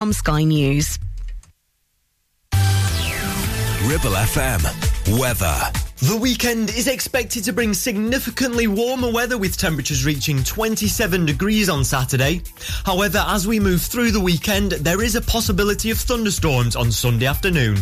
From Sky News. Ribble FM. Weather. The weekend is expected to bring significantly warmer weather with temperatures reaching 27 degrees on Saturday. However, as we move through the weekend, there is a possibility of thunderstorms on Sunday afternoon.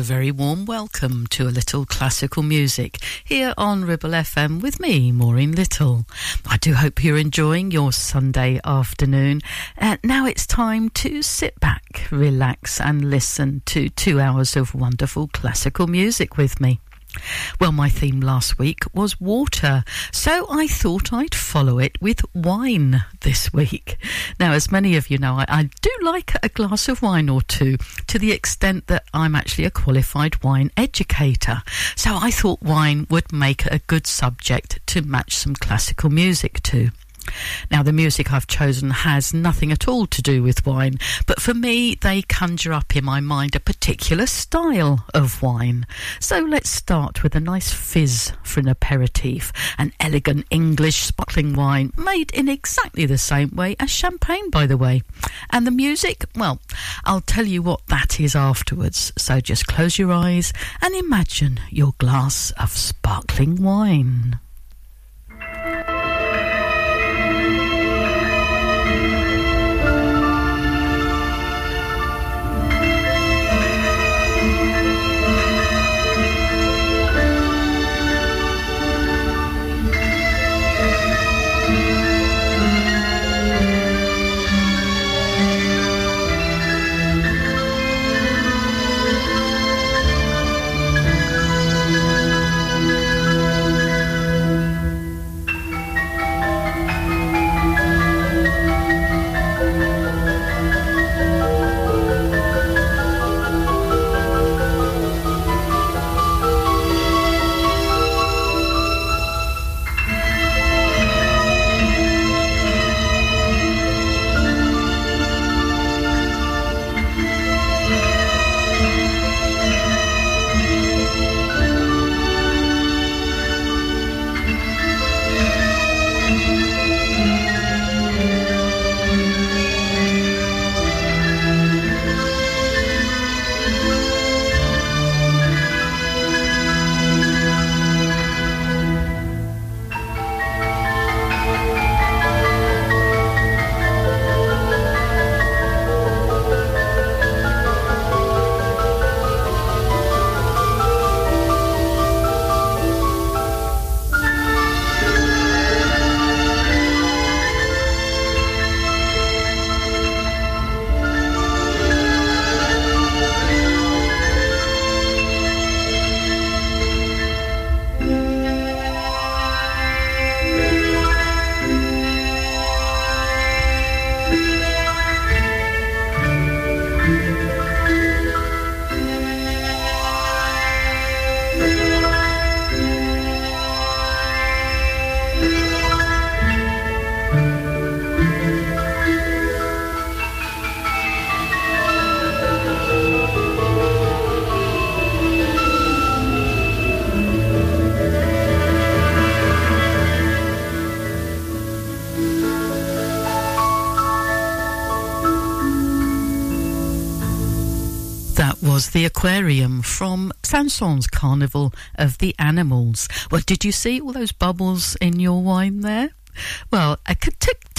A very warm welcome to a little classical music here on Ribble FM with me, Maureen Little. I do hope you're enjoying your Sunday afternoon. Uh, now it's time to sit back, relax, and listen to two hours of wonderful classical music with me. Well, my theme last week was water, so I thought I'd follow it with wine this week. Now, as many of you know, I, I, do like a glass of wine or two to the extent that I'm actually a qualified wine educator. So I thought wine would make a good subject to match some classical music to. Now, the music I've chosen has nothing at all to do with wine, but for me, they conjure up in my mind a particular style of wine. So let's start with a nice fizz for an aperitif, an elegant English sparkling wine made in exactly the same way as champagne, by the way. And the music, well, I'll tell you what that is afterwards. So just close your eyes and imagine your glass of sparkling wine. Was the aquarium from Saint-Saëns Carnival of the Animals. Well, did you see all those bubbles in your wine there? Well,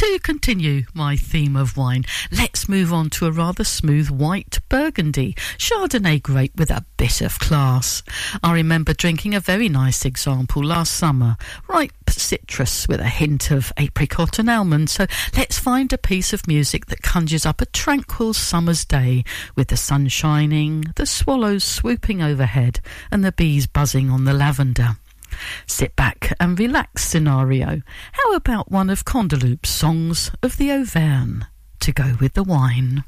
to continue my theme of wine, let's move on to a rather smooth white Burgundy Chardonnay grape with a bit of class. I remember drinking a very nice example last summer, ripe citrus with a hint of apricot and almond. So let's find a piece of music that conjures up a tranquil summer's day with the sun shining, the swallows swooping overhead, and the bees buzzing on the lavender. Sit back and relax scenario. How about one of Canteloube's songs of the Auvergne to go with the wine?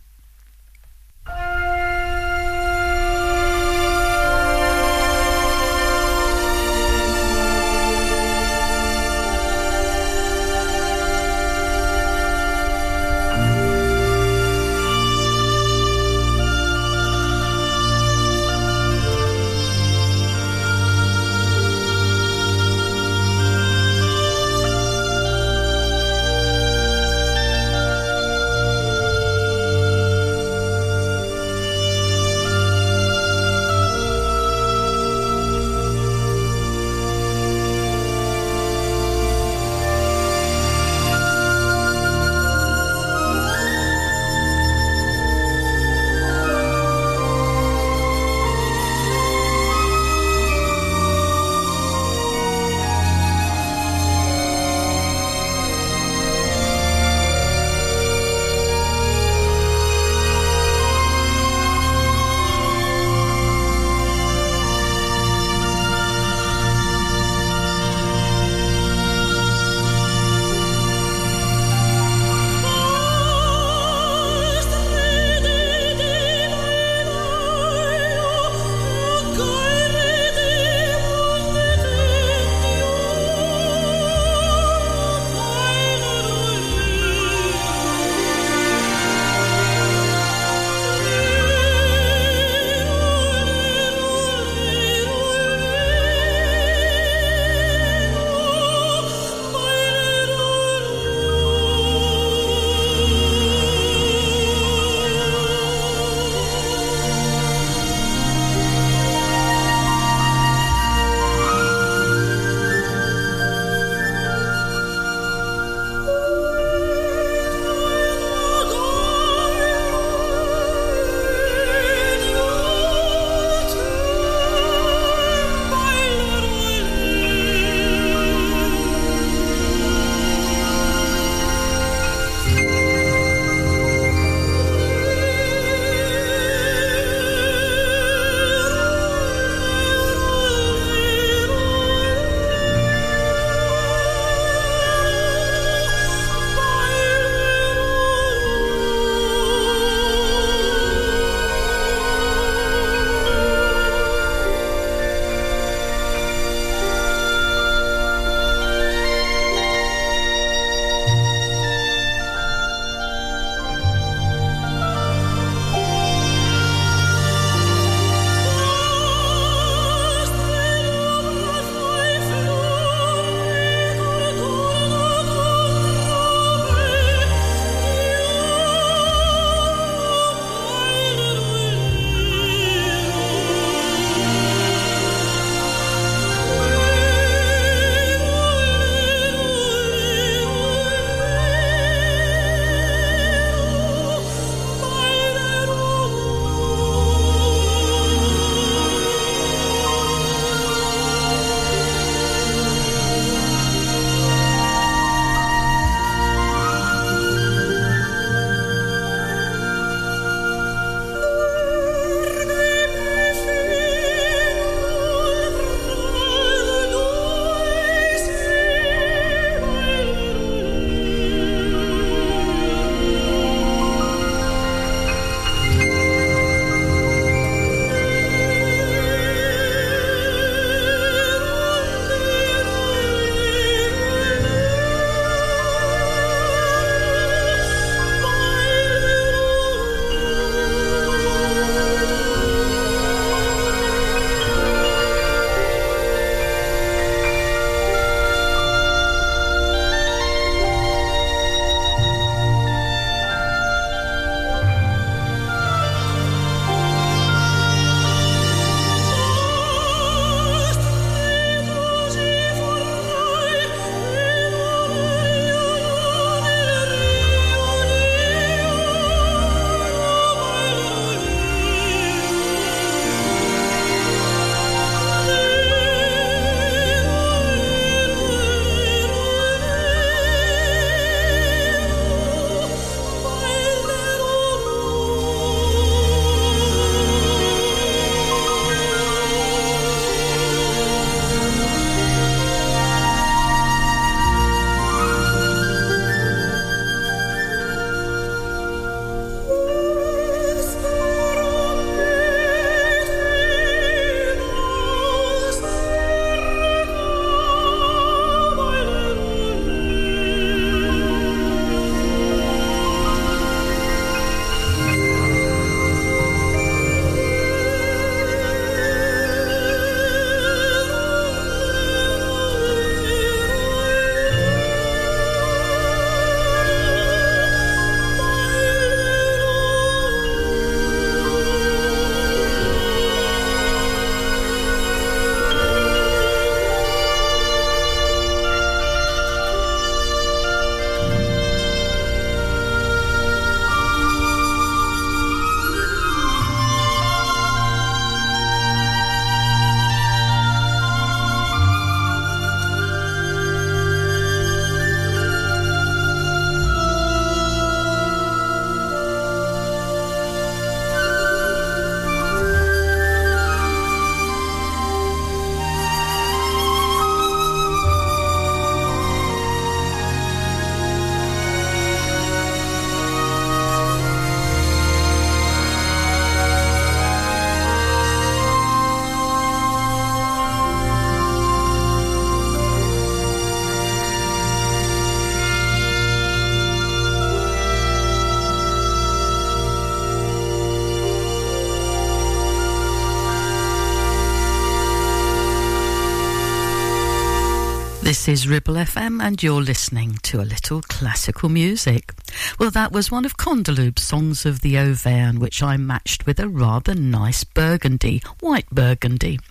This is Ribble FM, and you're listening to a little classical music. Well, that was one of Canteloube's songs of the Auvergne, which I matched with a rather nice burgundy, white burgundy.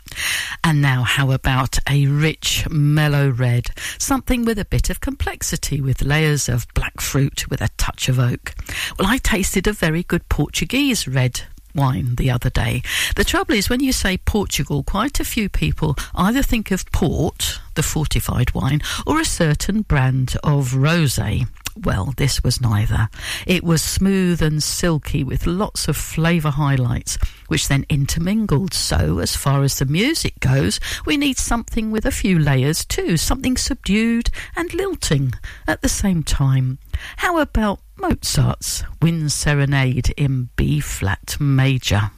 And now, how about a rich, mellow red? Something with a bit of complexity, with layers of black fruit with a touch of oak. Well, I tasted a very good Portuguese red wine the other day. The trouble is, when you say Portugal, quite a few people either think of port, the fortified wine, or a certain brand of rosé. Well, this was neither. It was smooth and silky with lots of flavour highlights, which then intermingled. So, as far as the music goes, we need something with a few layers too, something subdued and lilting at the same time. How about Mozart's Wind Serenade in B flat major?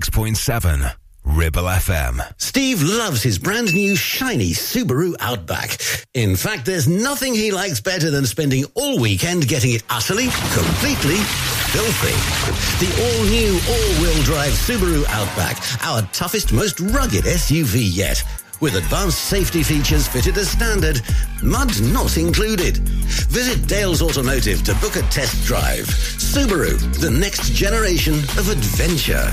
106.7 Ribble FM. Steve loves his brand new shiny Subaru Outback. In fact, there's nothing he likes better than spending all weekend getting it utterly, completely filthy. The all-new all-wheel drive Subaru Outback, our toughest, most rugged SUV yet. With advanced safety features fitted as standard, mud not included. Visit Dales Automotive to book a test drive. Subaru, the next generation of adventure.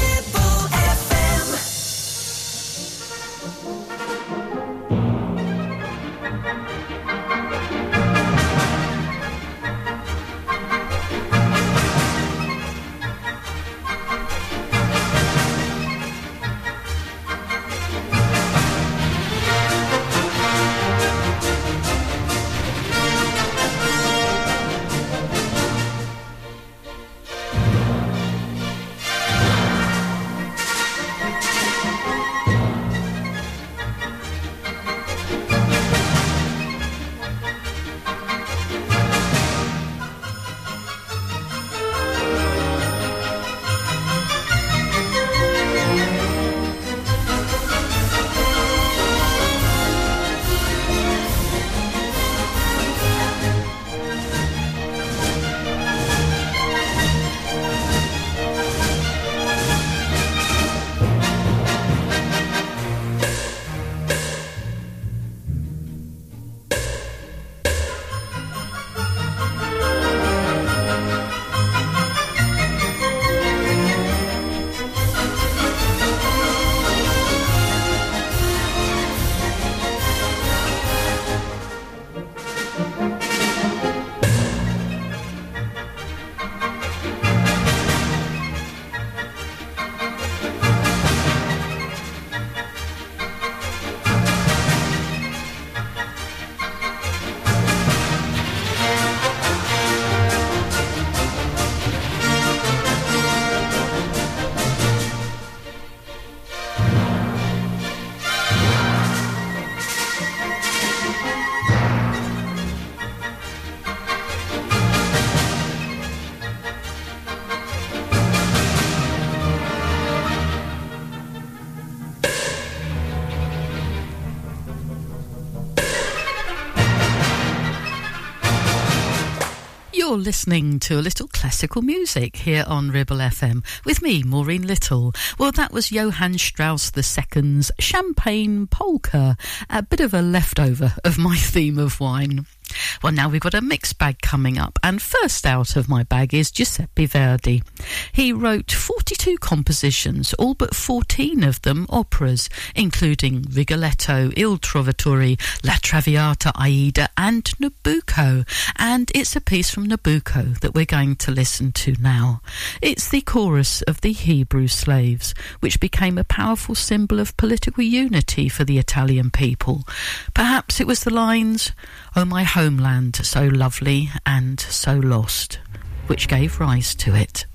Listening to a little classical music here on Ribble FM with me, Maureen Little. Well, that was Johann Strauss II's Champagne Polka, a bit of a leftover of my theme of wine. Well, now we've got a mixed bag coming up, and first out of my bag is Giuseppe Verdi. He wrote 42 compositions, all but 14 of them operas, including Rigoletto, Il Trovatore, La Traviata, Aida, and Nabucco. And it's a piece from Nabucco that we're going to listen to now. It's the chorus of the Hebrew slaves, which became a powerful symbol of political unity for the Italian people. Perhaps it was the lines, Oh, my homeland, so lovely and so lost, which gave rise to it.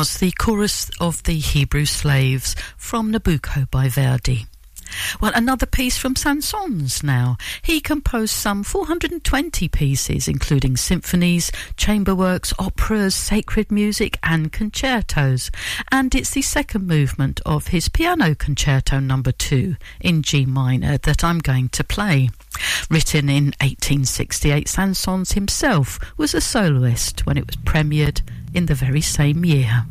Was the chorus of the Hebrew slaves from Nabucco by Verdi. Well, another piece from Saint-Saëns now. He composed some 420 pieces, including symphonies, chamber works, operas, sacred music, and concertos. And it's the second movement of his piano concerto number two in G minor that I'm going to play. Written in 1868, Saint-Saëns himself was a soloist when it was premiered in the very same year.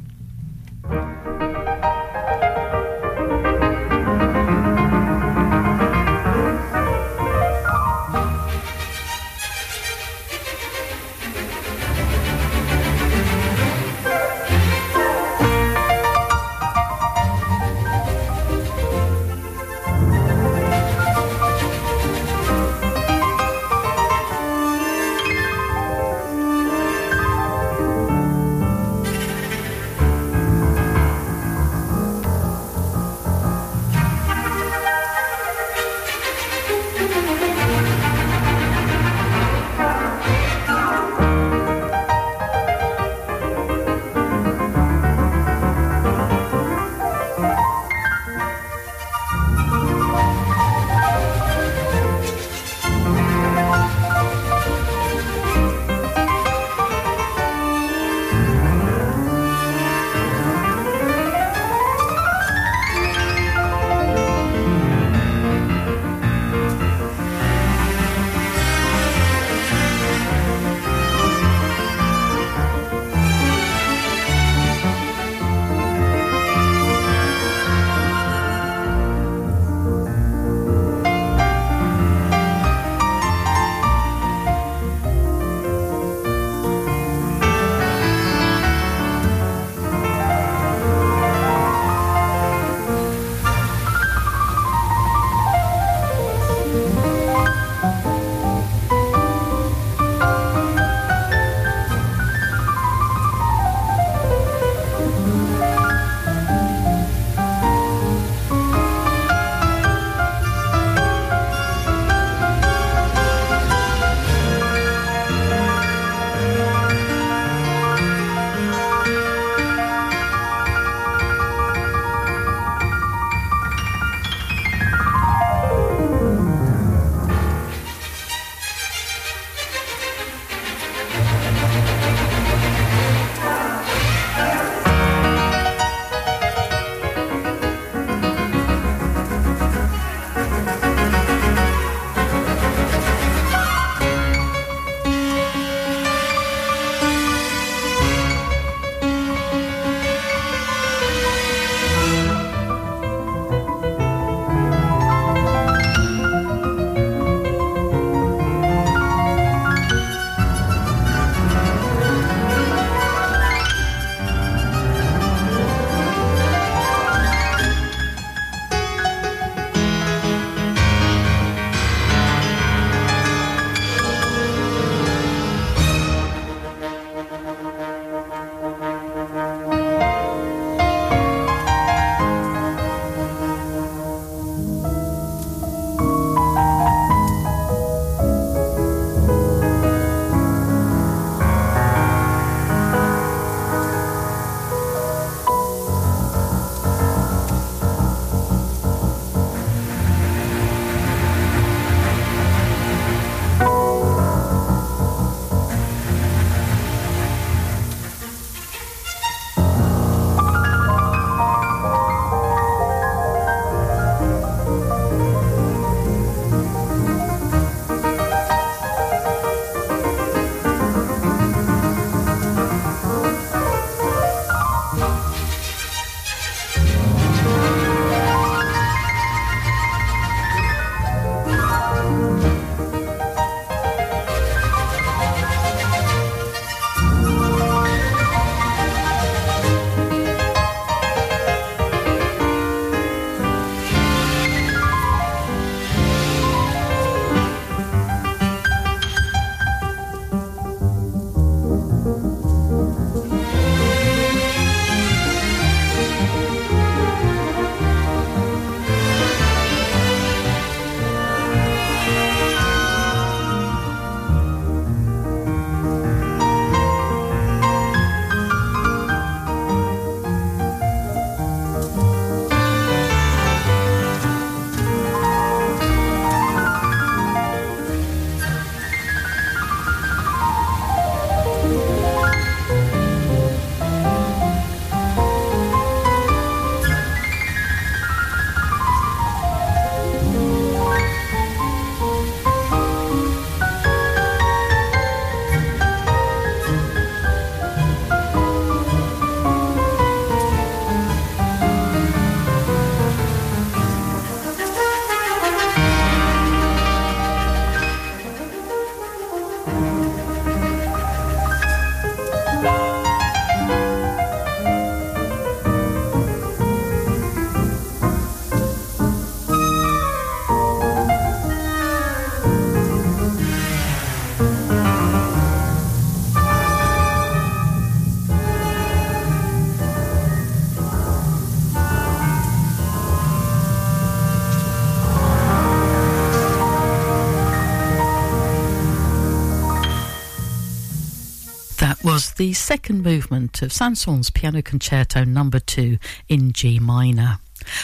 The second movement of Saint-Saëns Piano Concerto Number Two in G minor.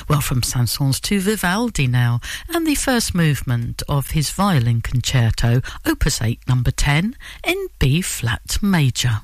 Well, from Saint-Saëns to Vivaldi now, and the first movement of his violin concerto, Opus 8, Number 10, in B flat major.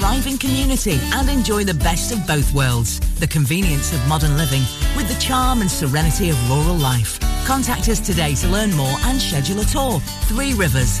thriving community and enjoy the best of both worlds. The convenience of modern living with the charm and serenity of rural life. Contact us today to learn more and schedule a tour. Three Rivers,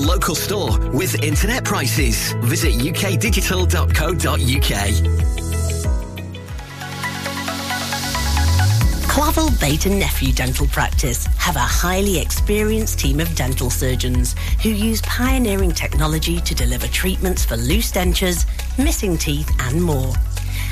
local store with internet prices. Visit ukdigital.co.uk. Clavel Bait and Nephew Dental Practice have a highly experienced team of dental surgeons who use pioneering technology to deliver treatments for loose dentures, missing teeth and more.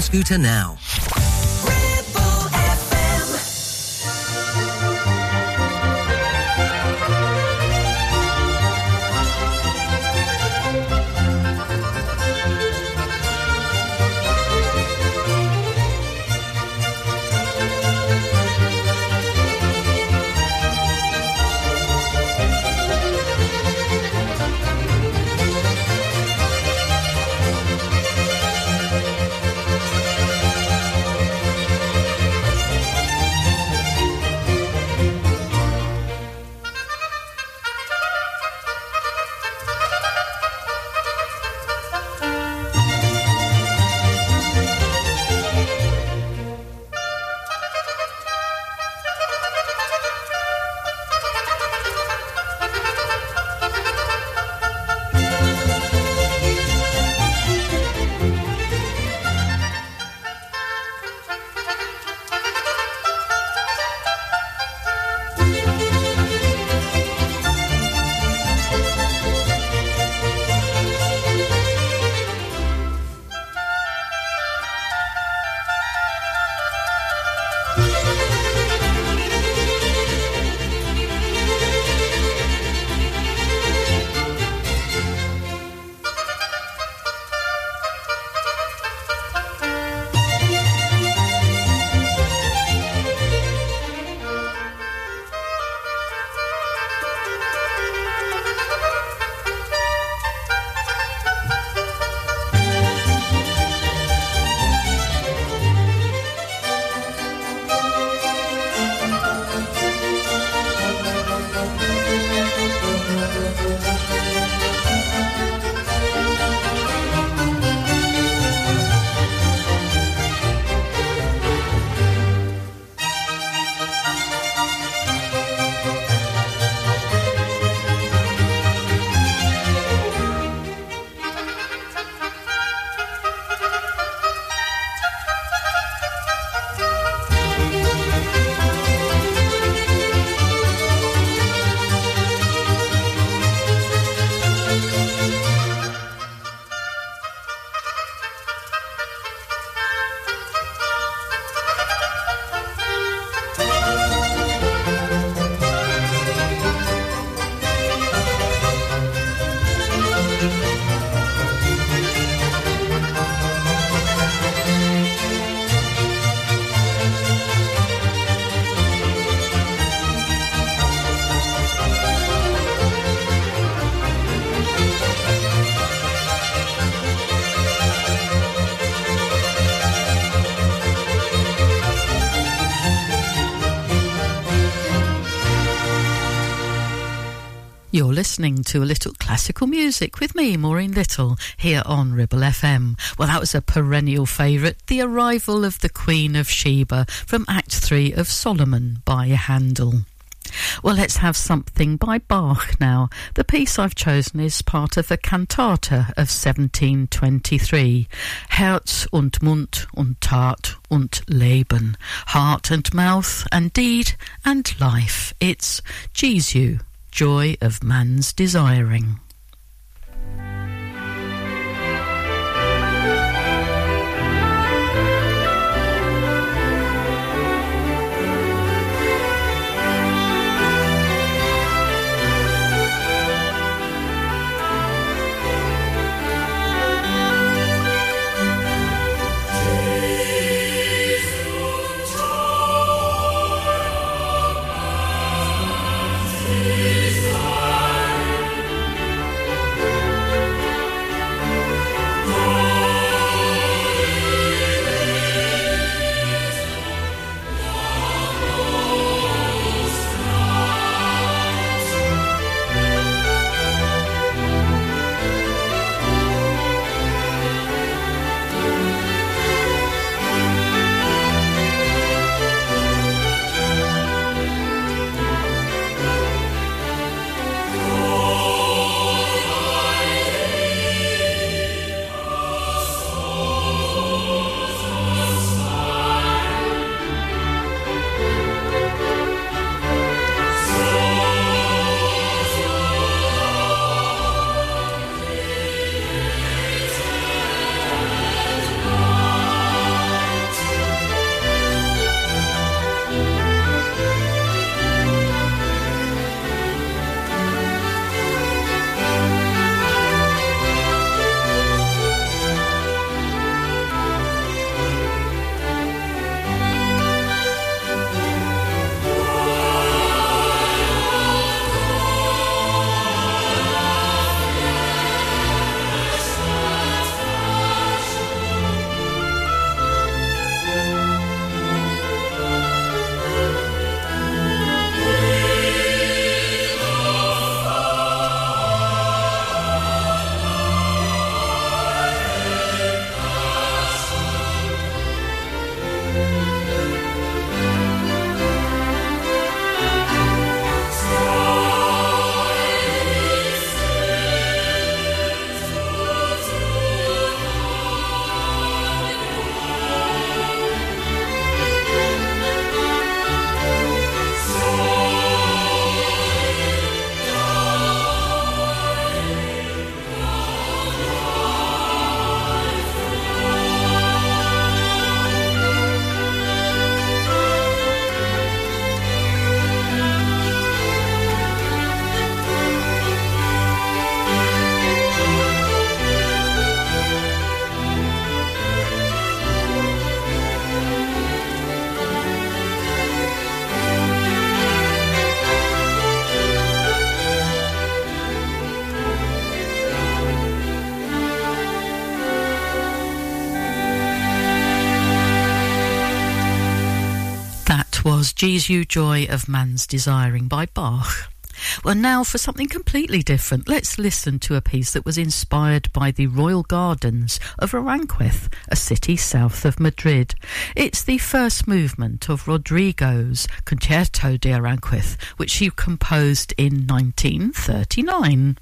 scooter now. You're listening to a little classical music with me, Maureen Little, here on Ribble FM. Well, that was a perennial favourite, The Arrival of the Queen of Sheba from Act 3 of Solomon by Handel. Well, let's have something by Bach now. The piece I've chosen is part of a cantata of 1723. Herz und Mund und Tat und Leben. Heart and mouth and deed and life. It's Jesu joy of man's desiring. Was Jesu Joy of Man's Desiring by Bach. Well, now for something completely different, let's listen to a piece that was inspired by the royal gardens of Aranjuez, a city south of Madrid. It's the first movement of Rodrigo's Concerto de Aranjuez, which he composed in 1939.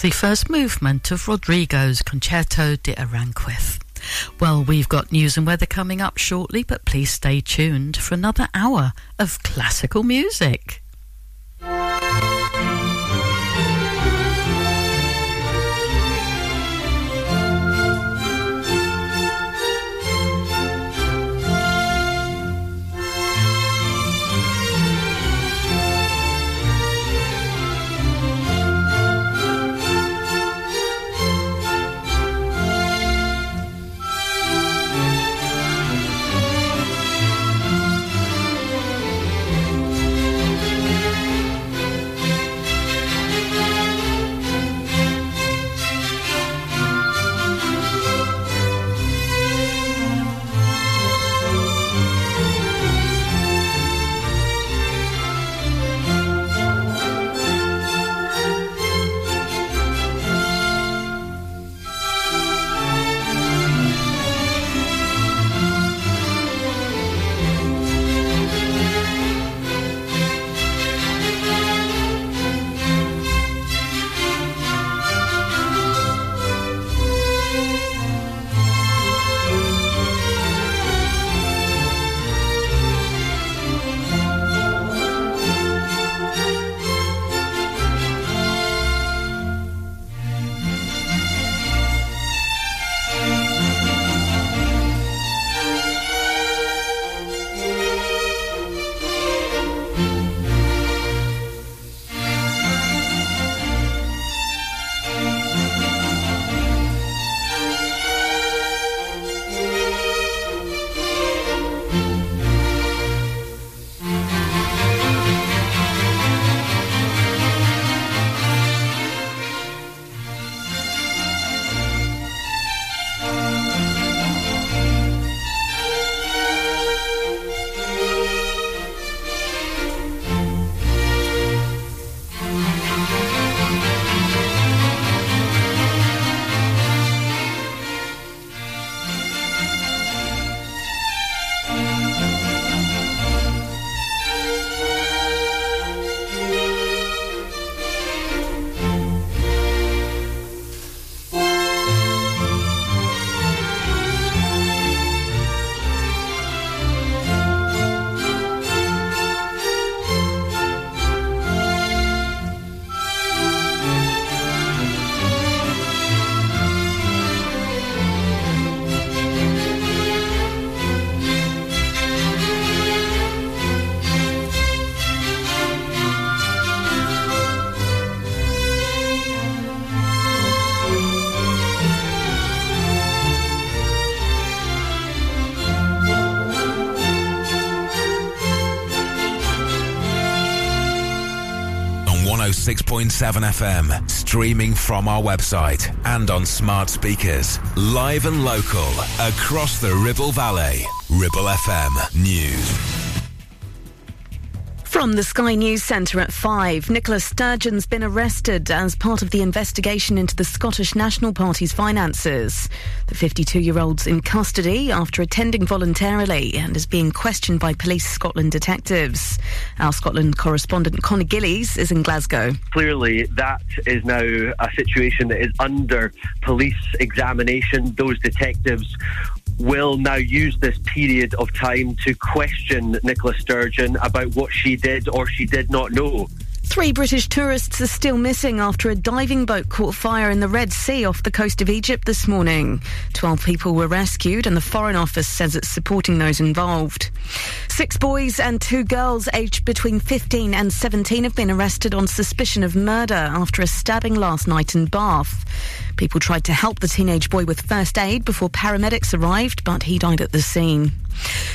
The first movement of Rodrigo's Concerto de Aranjuez. Well, we've got news and weather coming up shortly, but please stay tuned for another hour of classical music. 106.7 FM, streaming from our website and on smart speakers, live and local across the Ribble Valley. Ribble FM News. From the Sky News Centre at 5, Nicola Sturgeon's been arrested as part of the investigation into the Scottish National Party's finances. The 52 year old's in custody after attending voluntarily and is being questioned by Police Scotland detectives. Our Scotland correspondent Connor Gillies is in Glasgow. Clearly, that is now a situation that is under police examination. Those detectives will now use this period of time to question Nicola Sturgeon about what she did or she did not know. Three British tourists are still missing after a diving boat caught fire in the Red Sea off the coast of Egypt this morning. Twelve people were rescued, and the Foreign Office says it's supporting those involved. Six boys and two girls aged between 15 and 17 have been arrested on suspicion of murder after a stabbing last night in Bath. People tried to help the teenage boy with first aid before paramedics arrived, but he died at the scene.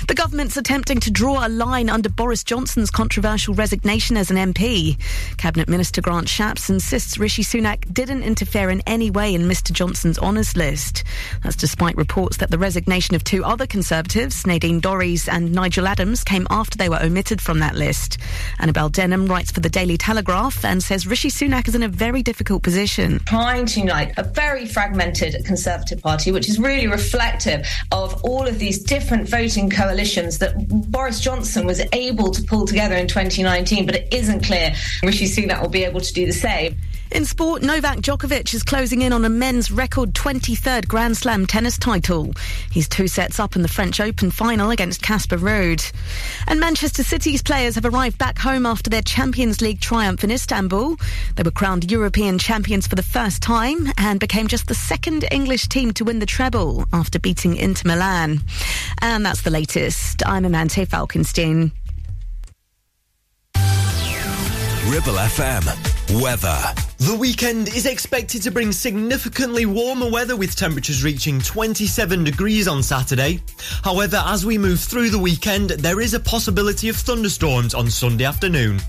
The government's attempting to draw a line under Boris Johnson's controversial resignation as an MP. Cabinet Minister Grant Shapps insists Rishi Sunak didn't interfere in any way in Mr Johnson's honours list. That's despite reports that the resignation of two other Conservatives, Nadine Dorries and Nigel Adams, came after they were omitted from that list. Annabel Denham writes for the Daily Telegraph and says Rishi Sunak is in a very difficult position. Trying to unite a very fragmented Conservative Party, which is really reflective of all of these different voting coalitions that Boris Johnson was able to pull together in 2019, but it isn't clear Rishi Sunak will be able to do the same. In sport, Novak Djokovic is closing in on a men's record 23rd Grand Slam tennis title. He's two sets up in the French Open final against Casper Ruud. And Manchester City's players have arrived back home after their Champions League triumph in Istanbul. They were crowned European champions for the first time and became just the second English team to win the treble after beating Inter Milan. And that's the latest. I'm Amante Falkenstein. Ribble FM. Weather. The weekend is expected to bring significantly warmer weather with temperatures reaching 27 degrees on Saturday. However, as we move through the weekend, there is a possibility of thunderstorms on Sunday afternoon.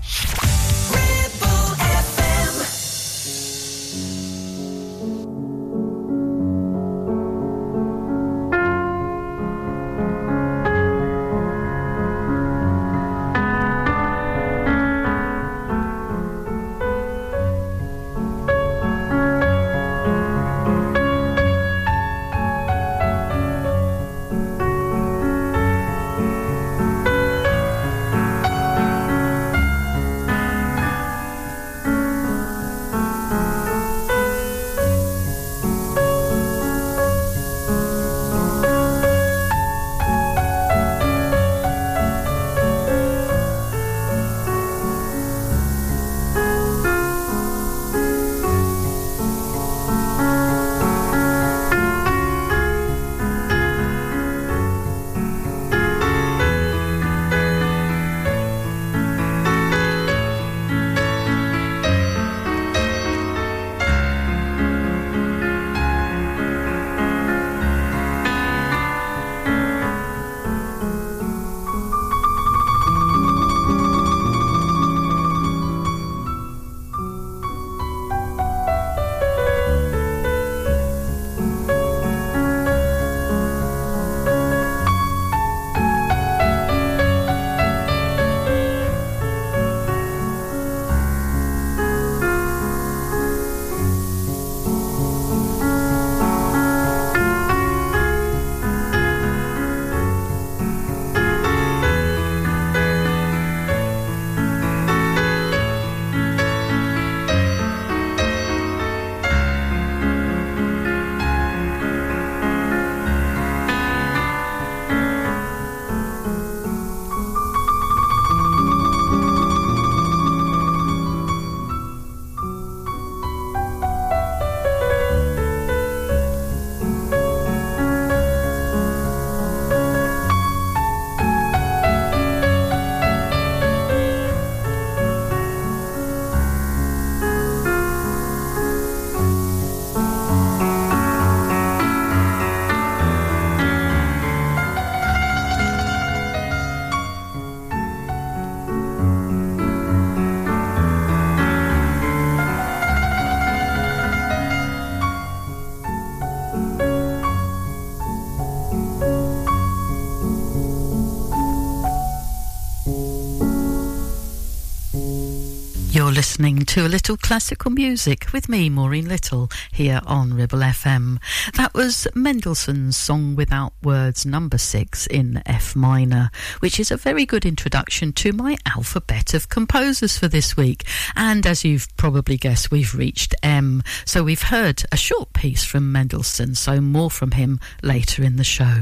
Listening to a little classical music with me, Maureen Little, here on Ribble FM. That was Mendelssohn's Song Without Words, number six in F minor, which is a very good introduction to my alphabet of composers for this week. And as you've probably guessed, we've reached M. So we've heard a short piece from Mendelssohn, so more from him later in the show.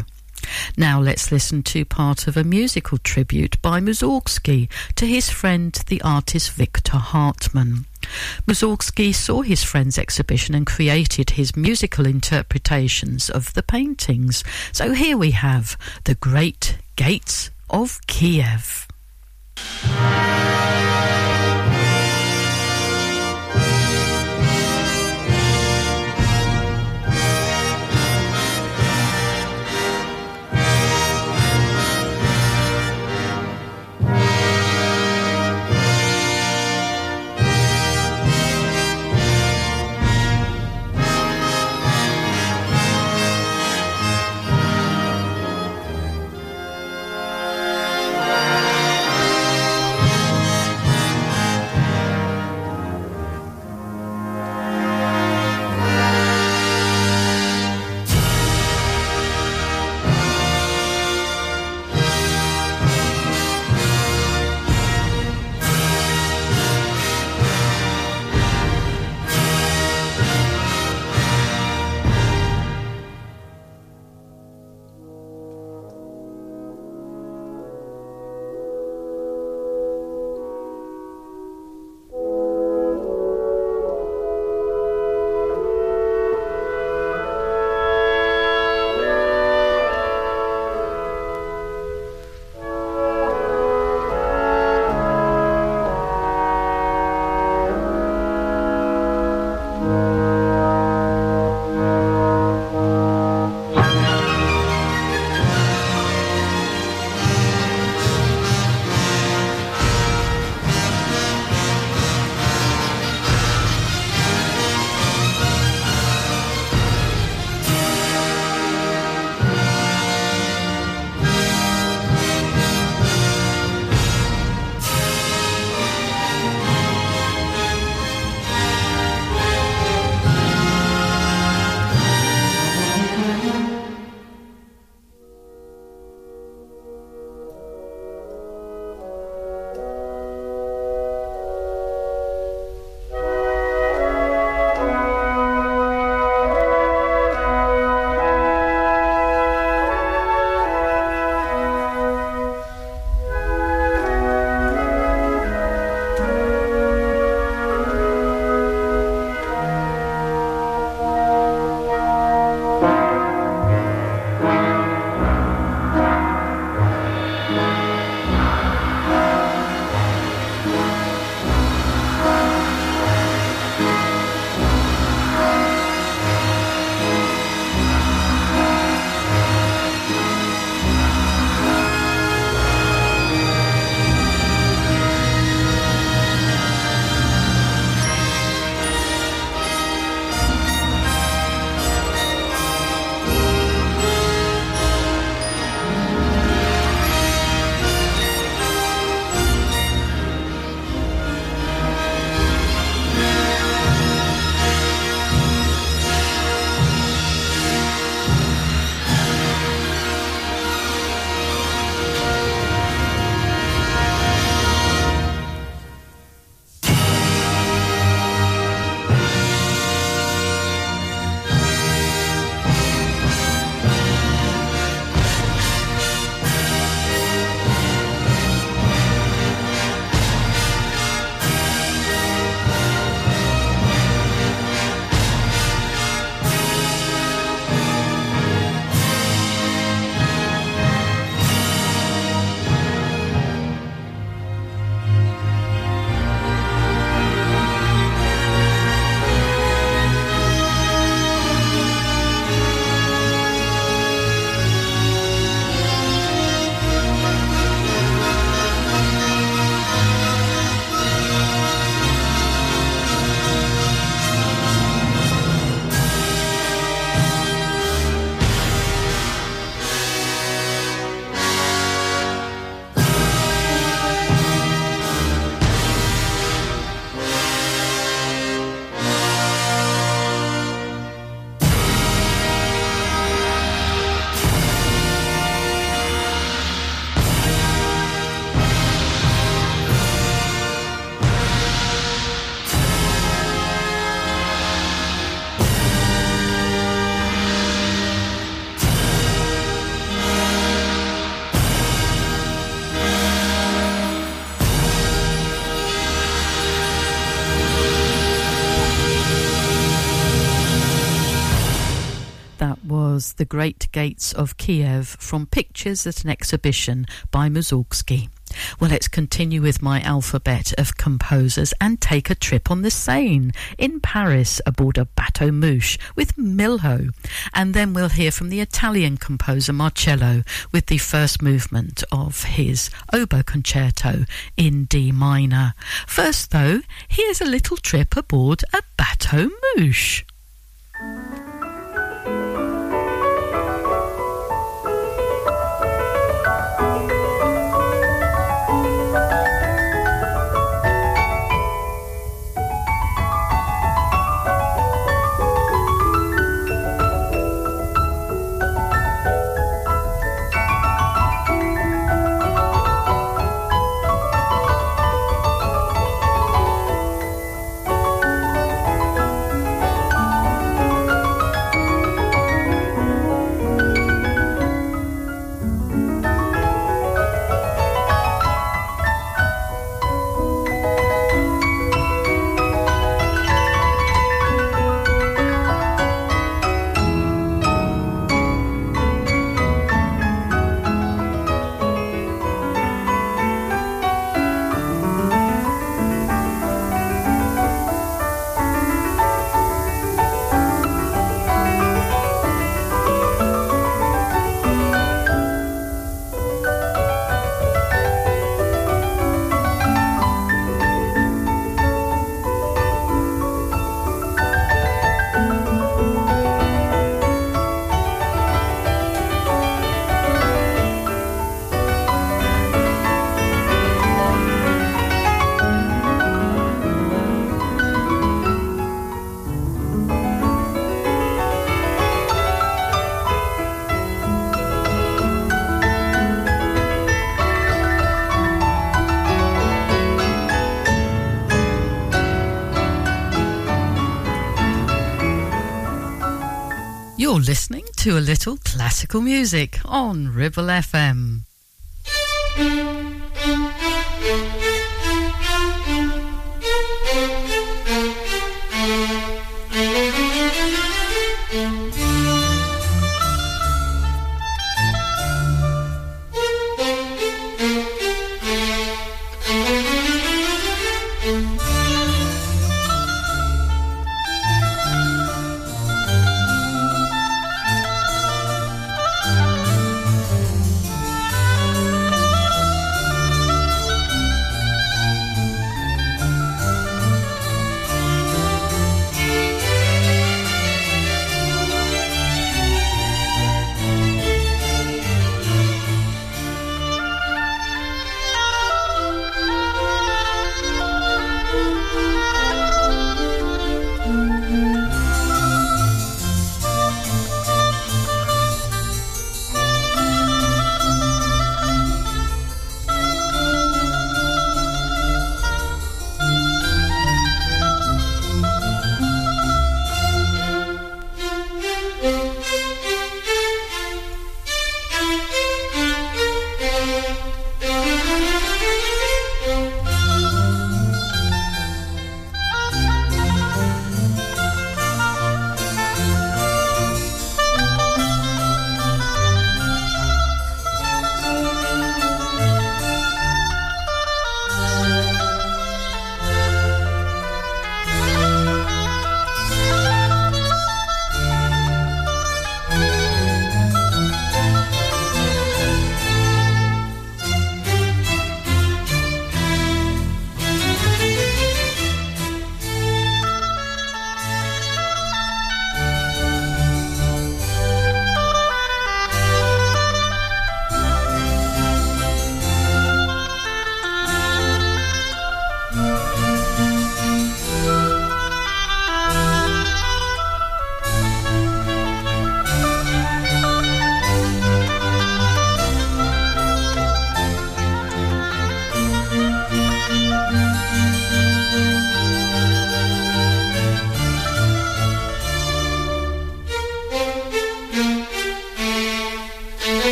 Now let's listen to part of a musical tribute by Mussorgsky to his friend, the artist Victor Hartmann. Mussorgsky saw his friend's exhibition and created his musical interpretations of the paintings. So here we have The Great Gates of Kiev. The Great Gates of Kiev from Pictures at an Exhibition by Mussorgsky. Well, let's continue with my alphabet of composers and take a trip on the Seine in Paris aboard a Bateau Mouche with Milhaud. And then we'll hear from the Italian composer Marcello with the first movement of his oboe concerto in D minor. First, though, here's a little trip aboard a Bateau Mouche. Listening to a little classical music on Ribble FM.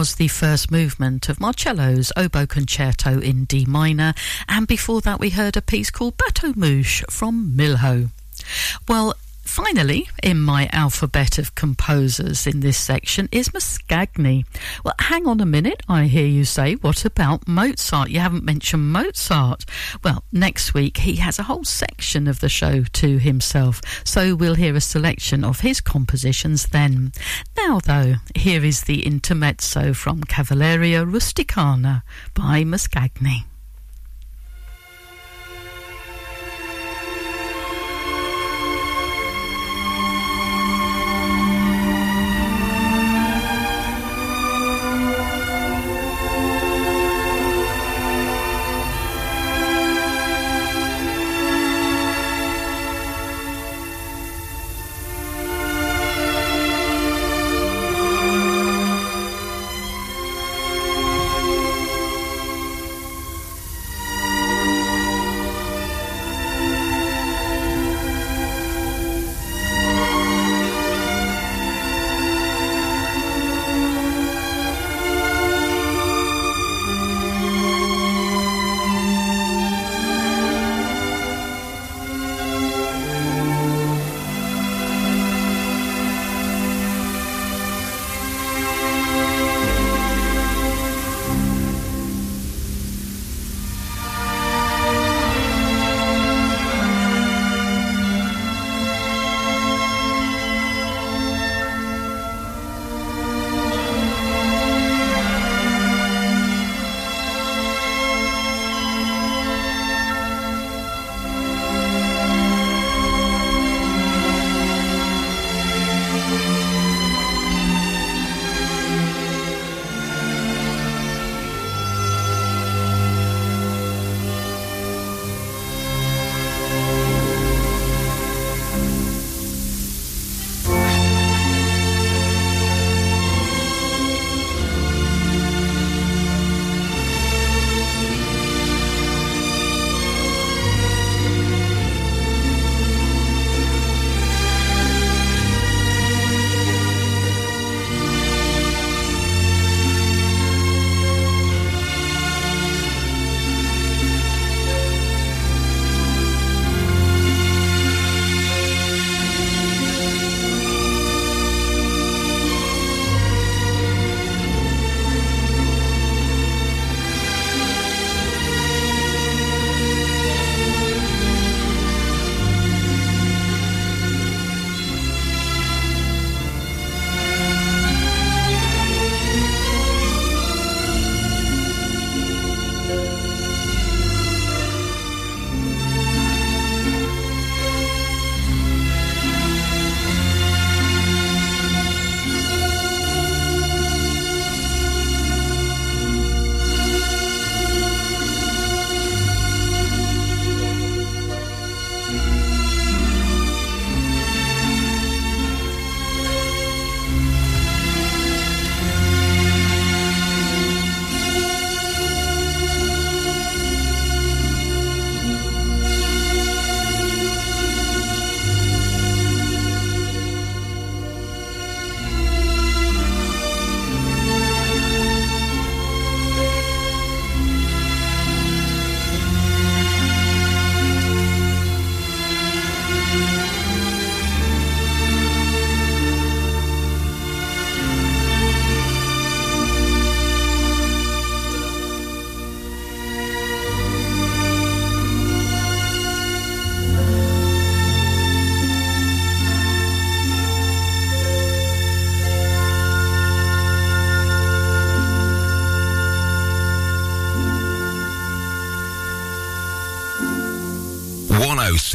Was the first movement of Marcello's Oboe Concerto in D minor, and before that we heard a piece called Bateau Mouche from Milhaud. Well, Finally, in my alphabet of composers in this section is Mascagni. Well, hang on a minute, I hear you say, what about Mozart? You haven't mentioned Mozart. Well, next week he has a whole section of the show to himself, so we'll hear a selection of his compositions then. Now, though, here is the intermezzo from Cavalleria Rusticana by Mascagni.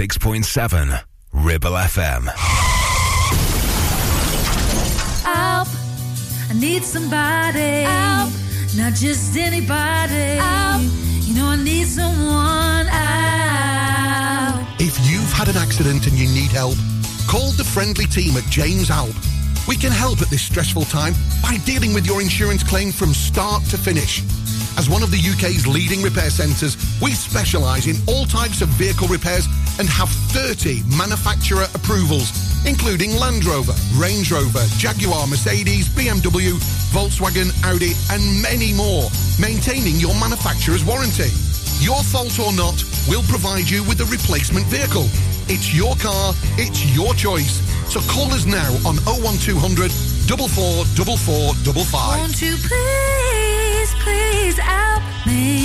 Six point seven Ribble FM. Help! I need somebody. Help! Not just anybody. Help! You know, I need someone. Help! If you've had an accident and you need help, call the friendly team at James Alpe. We can help at this stressful time by dealing with your insurance claim from start to finish. As one of the UK's leading repair centres, we specialise in all types of vehicle repairs and have 30 manufacturer approvals, including Land Rover, Range Rover, Jaguar, Mercedes, BMW, Volkswagen, Audi, and many more, maintaining your manufacturer's warranty. Your fault or not, we'll provide you with a replacement vehicle. It's your car, it's your choice. So call us now on 01200 444455. Won't you please, please help me?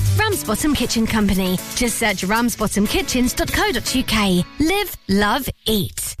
Ramsbottom Kitchen Company. Just search ramsbottomkitchens.co.uk. Live, love, eat.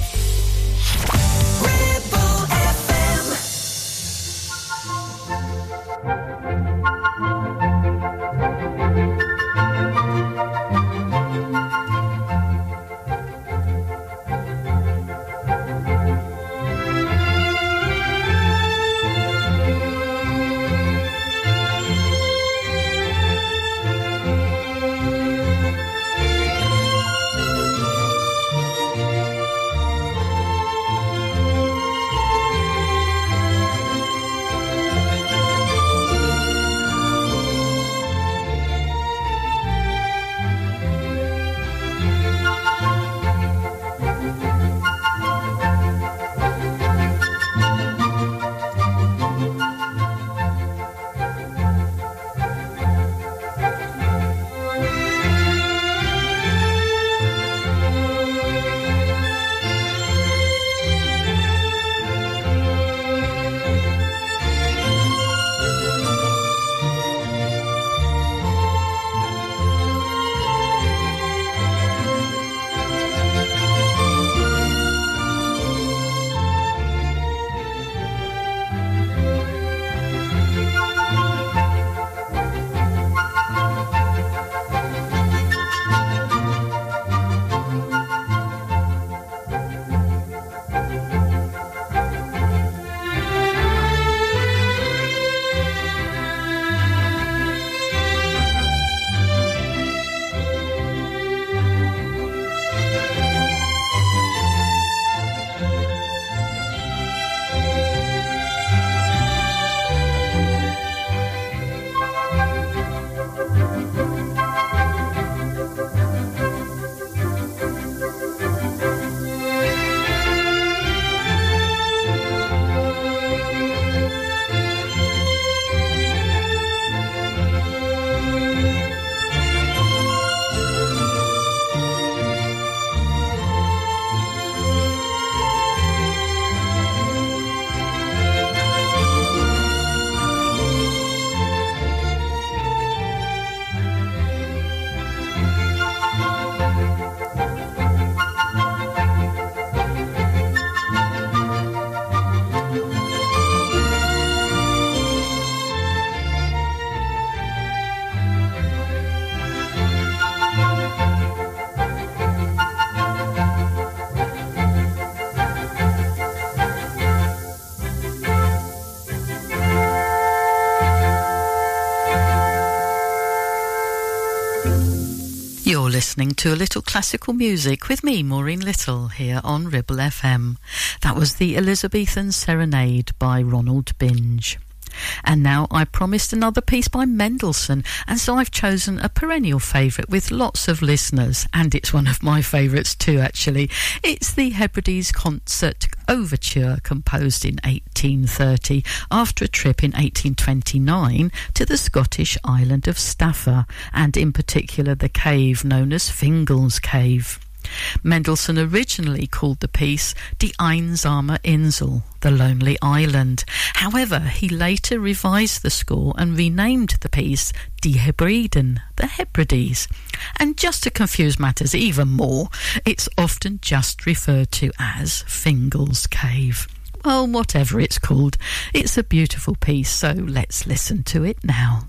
Listening to a little classical music with me, Maureen Little, here on Ribble FM. That was the Elizabethan Serenade by Ronald Binge. And now I promised another piece by Mendelssohn, and so I've chosen a perennial favourite with lots of listeners, and it's one of my favourites too, actually. It's the Hebrides Concert Overture, composed in 1830 after a trip in 1829 to the Scottish island of Staffa, and in particular the cave known as Fingal's Cave. Mendelssohn originally called the piece Die Einsame Insel, the Lonely Island. However, he later revised the score and renamed the piece Die Hebriden, the Hebrides. And just to confuse matters even more, it's often just referred to as Fingal's Cave. Well, whatever it's called, it's a beautiful piece, so let's listen to it now.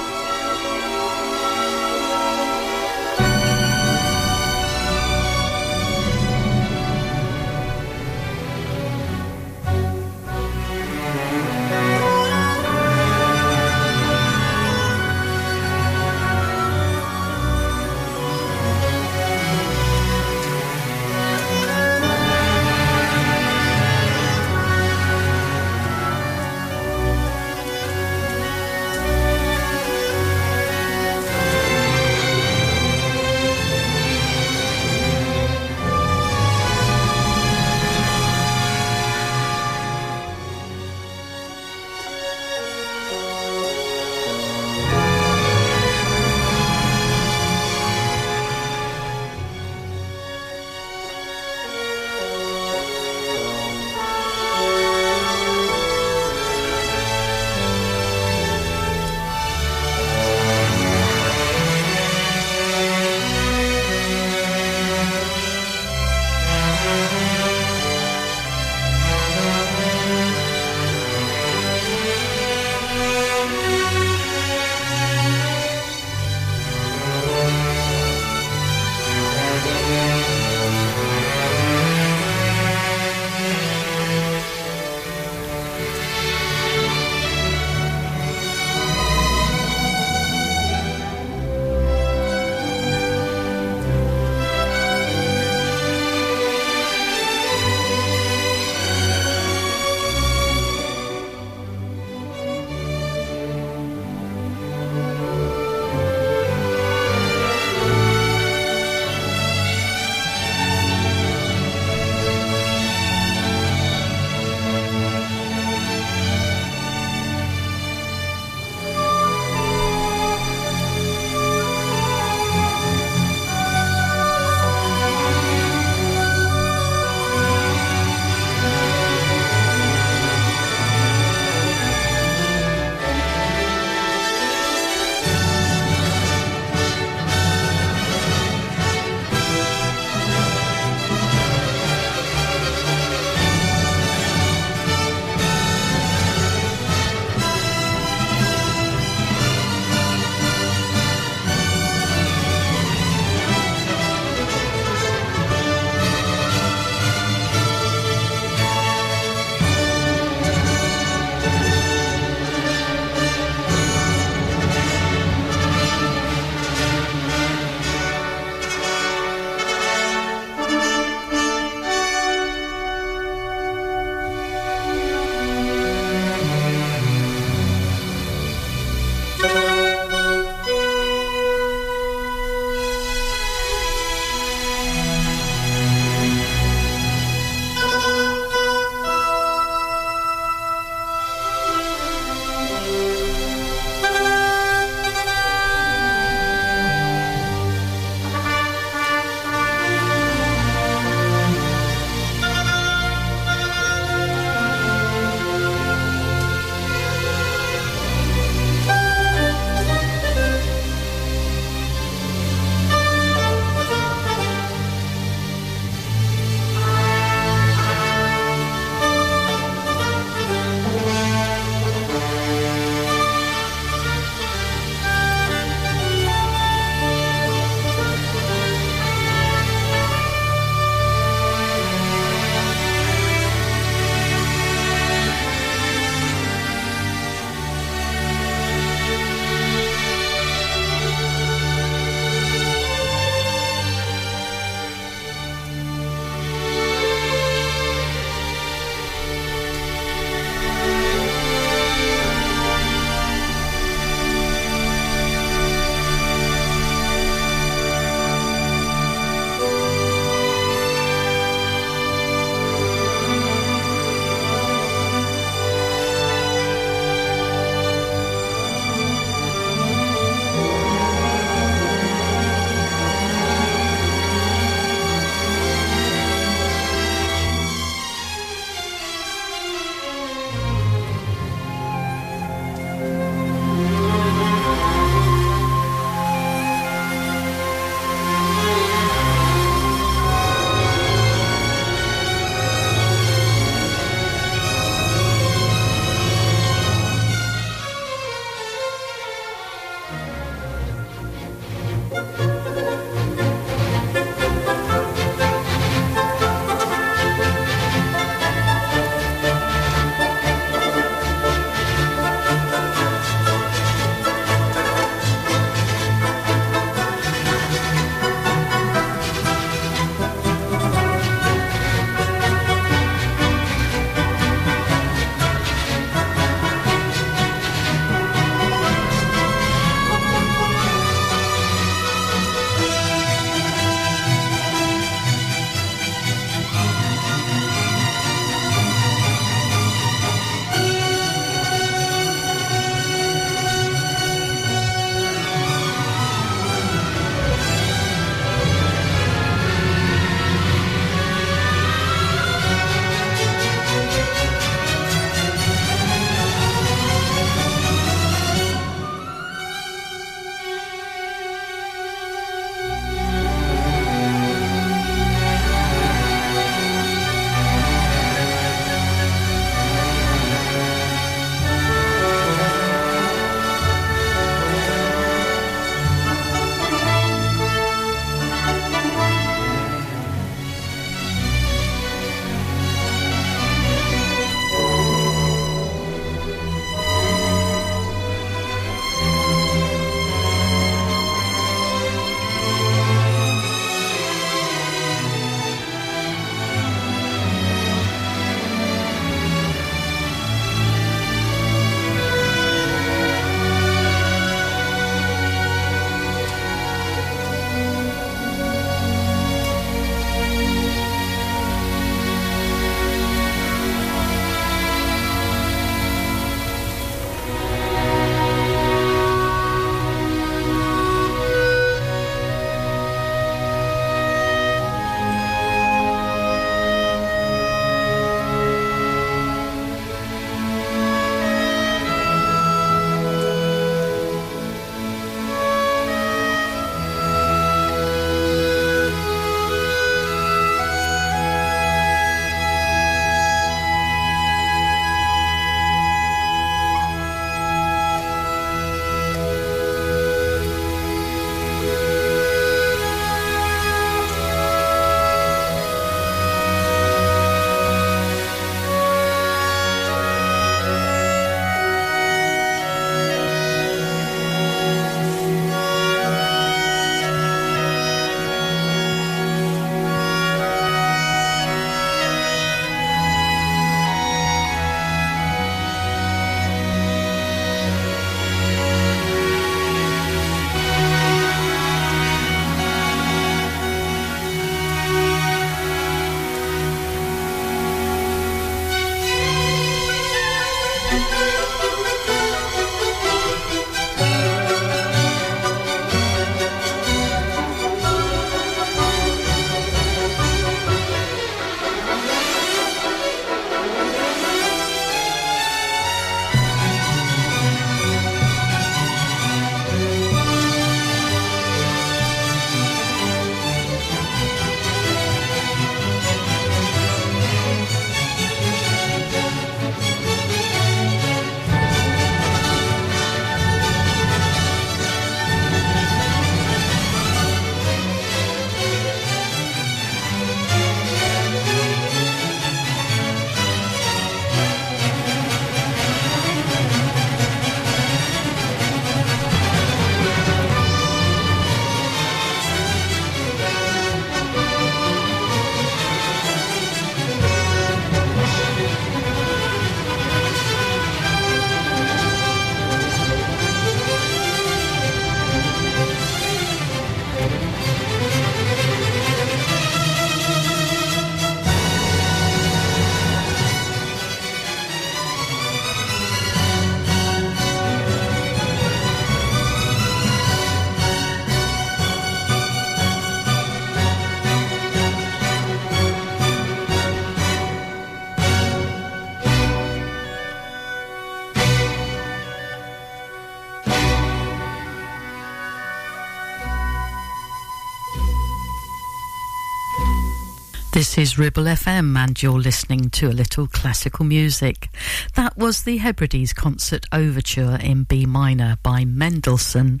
This is Ribble FM, and you're listening to a little classical music. That was the Hebrides Concert Overture in B minor by Mendelssohn.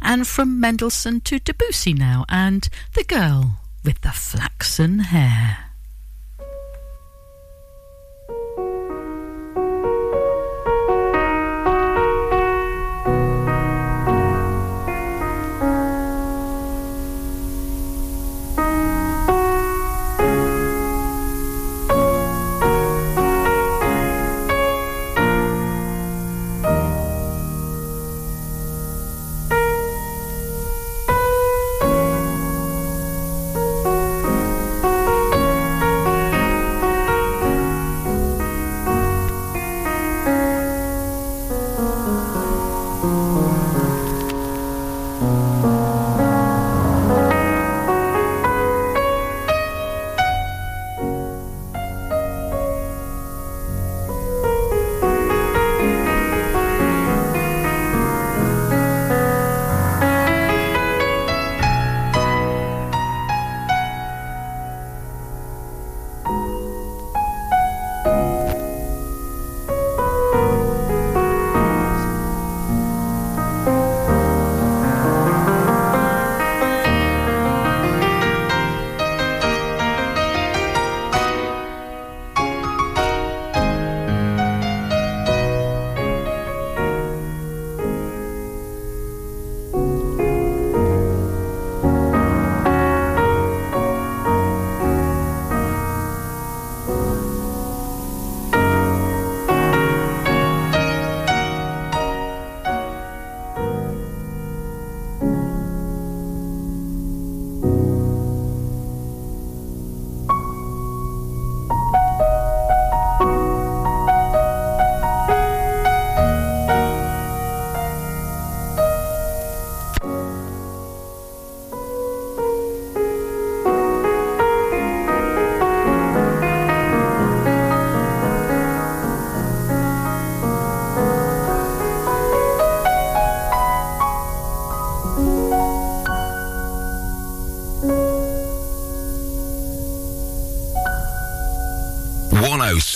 And from Mendelssohn to Debussy now, and The Girl with the Flaxen Hair.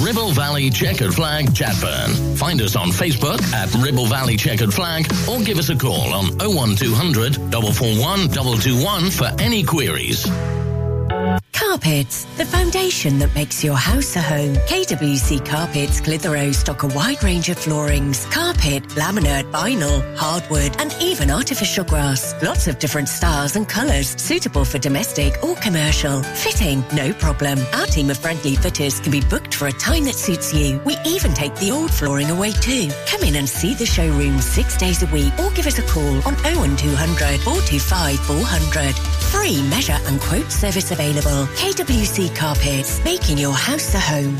Ribble Valley Checkered Flag Chatburn. Find us on Facebook at Ribble Valley Checkered Flag or give us a call on 01200 441 221 for any queries. Carpets, the foundation that makes your house a home. KWC Carpets Clitheroe stock a wide range of floorings, carpet, laminate, vinyl, hardwood, and even artificial grass. Lots of different styles and colours, suitable for domestic or commercial. Fitting, no problem. Our team of friendly fitters can be booked for a time that suits you. We even take the old flooring away too. Come in and see the showroom six days a week or give us a call on 01200 425 400. Free measure and quote service available. KWC Carpets, making your house a home.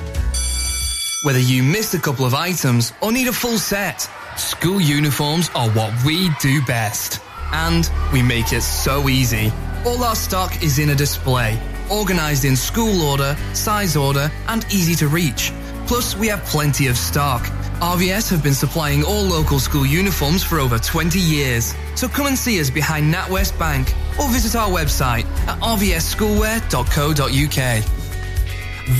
Whether you missed a couple of items or need a full set, school uniforms are what we do best. And we make it so easy. All our stock is in a display, organized in school order, size order, and easy to reach. Plus, we have plenty of stock. RVS have been supplying all local school uniforms for over 20 years. So come and see us behind NatWest Bank or visit our website at rvsschoolwear.co.uk.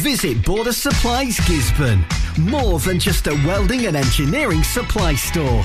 Visit Border Supplies Gisburn. More than just a welding and engineering supply store.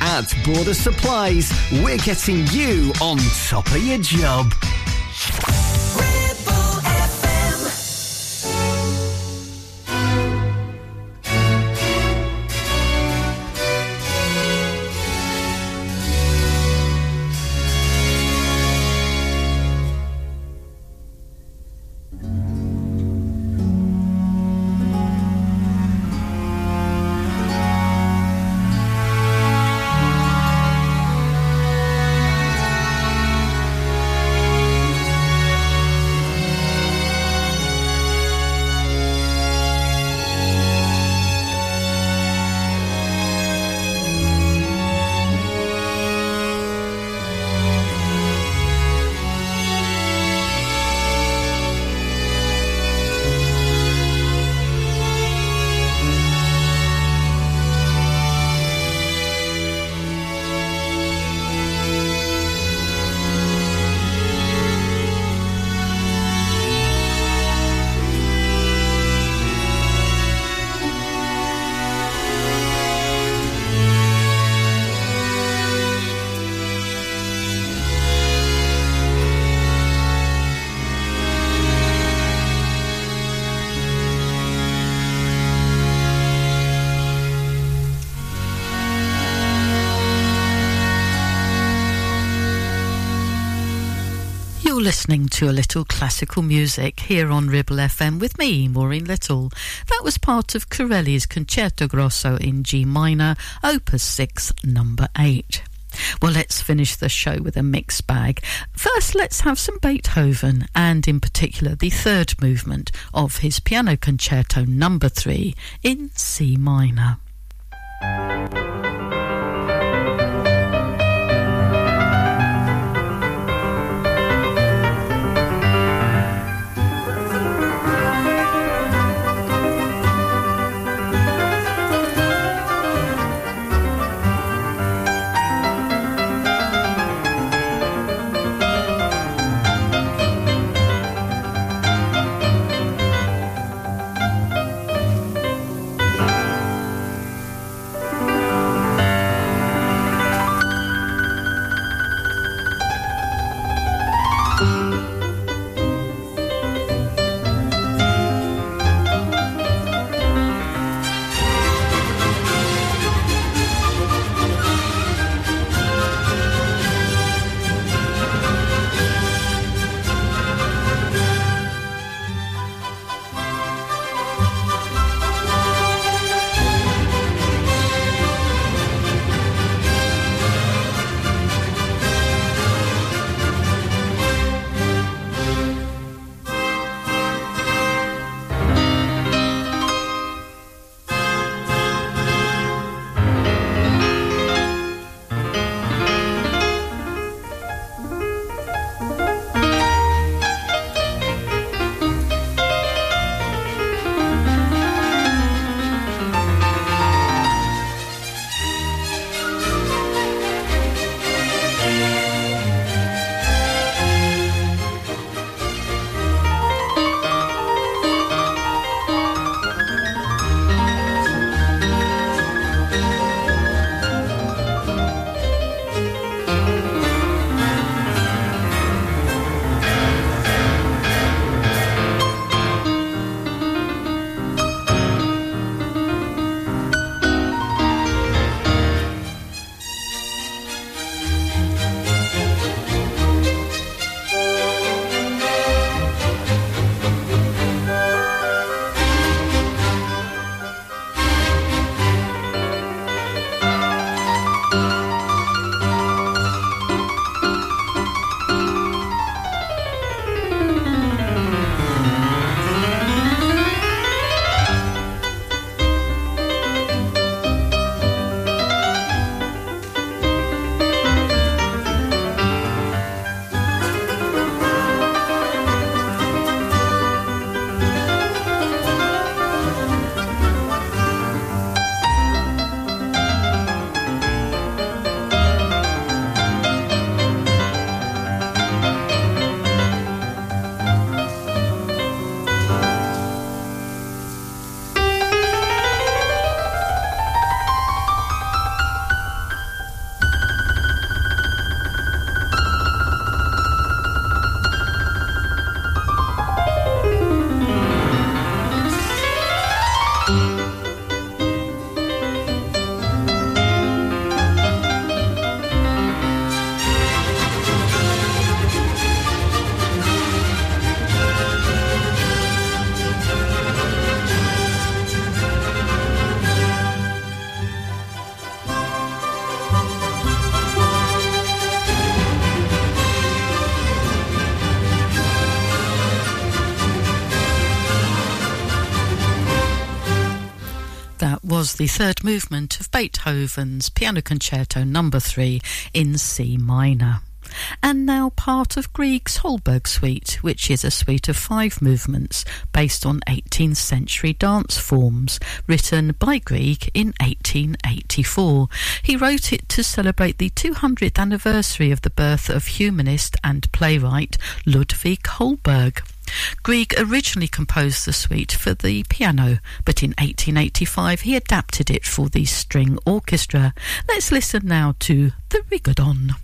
At Border Supplies, we're getting you on top of your job. Listening to a little classical music here on Ribble FM with me, Maureen Little. That was part of Corelli's Concerto Grosso in G minor, Opus 6, number 8. Well, let's finish the show with a mixed bag. First, let's have some Beethoven, and in particular the third movement of his Piano Concerto number 3 in C minor. The third movement of Beethoven's Piano Concerto number 3 in C minor. And now part of Grieg's Holberg Suite, which is a suite of five movements based on 18th century dance forms, written by Grieg in 1884. He wrote it to celebrate the 200th anniversary of the birth of humanist and playwright Ludwig Holberg. Grieg originally composed the suite for the piano, but in 1885 he adapted it for the string orchestra. Let's listen now to the Rigodon.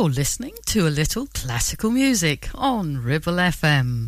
You're listening to a little classical music on Ribble FM.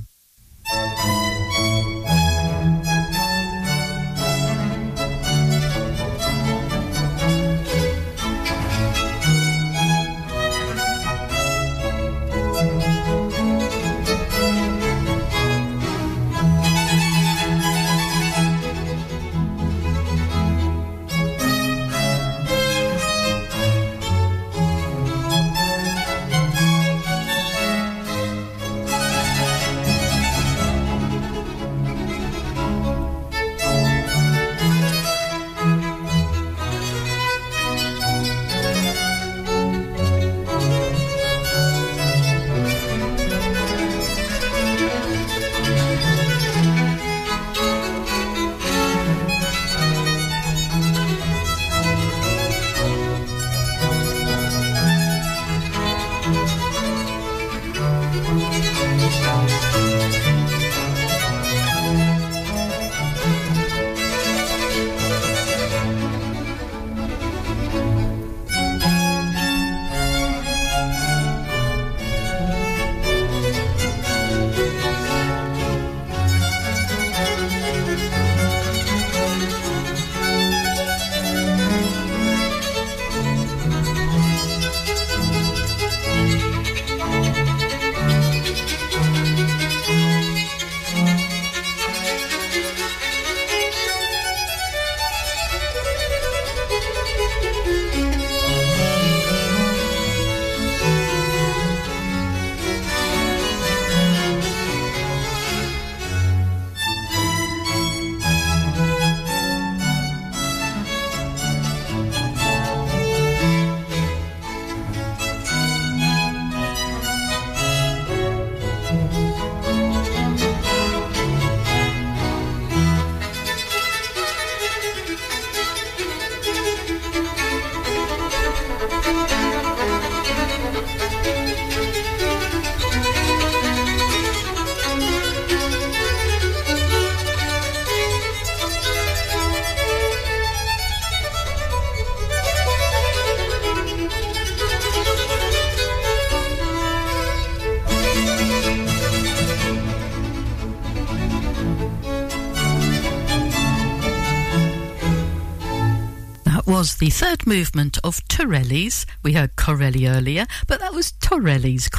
The third movement of Torelli's. We heard Corelli earlier, but that was Torelli's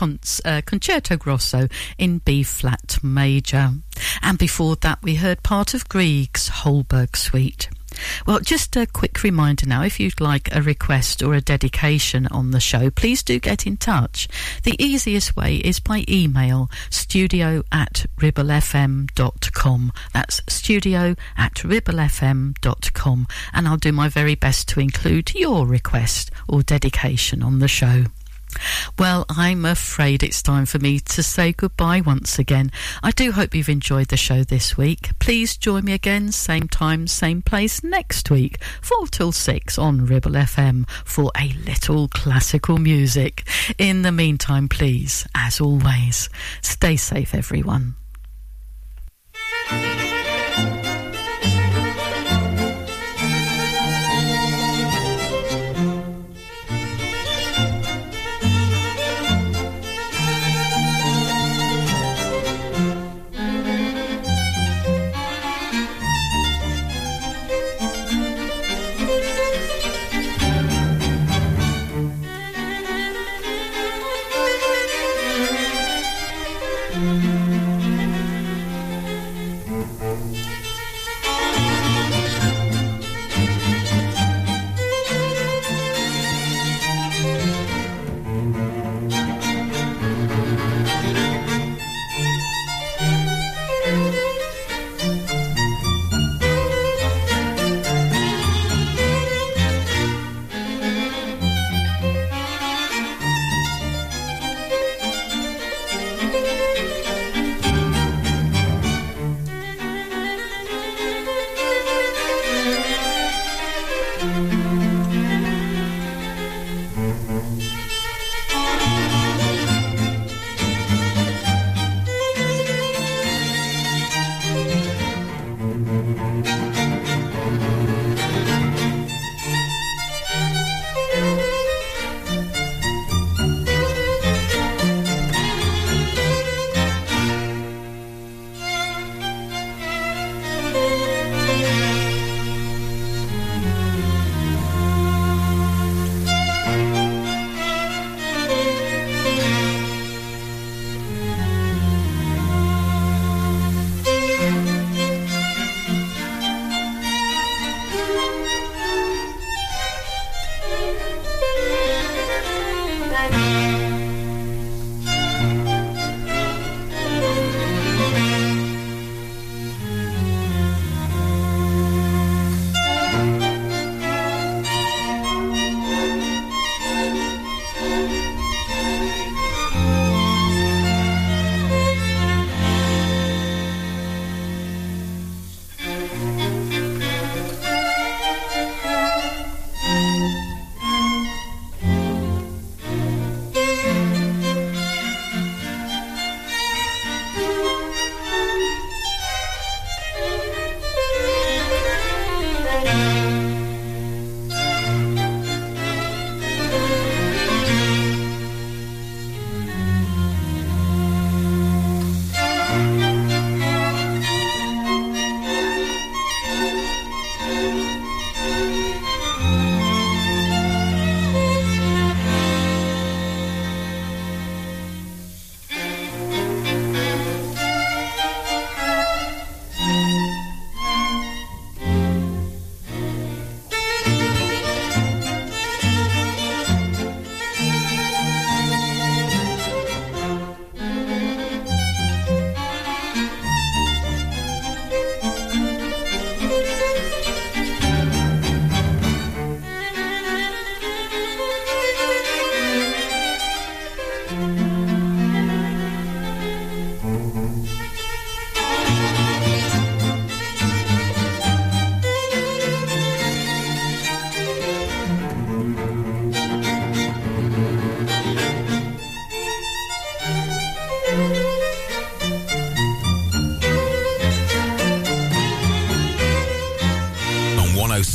uh, Concerto Grosso in B flat major. And before that, we heard part of Grieg's Holberg Suite. Well, just a quick reminder now if you'd like a request or a dedication on the show, please do get in touch. The easiest way is by email studio at ribblefm.com. That's studio at ribblefm.com, and I'll do my very best to include your request or dedication on the show. Well, I'm afraid it's time for me to say goodbye once again. I do hope you've enjoyed the show this week. Please join me again, same time, same place next week, 4 till 6 on Ribble FM for a little classical music. In the meantime, please, as always, stay safe, everyone.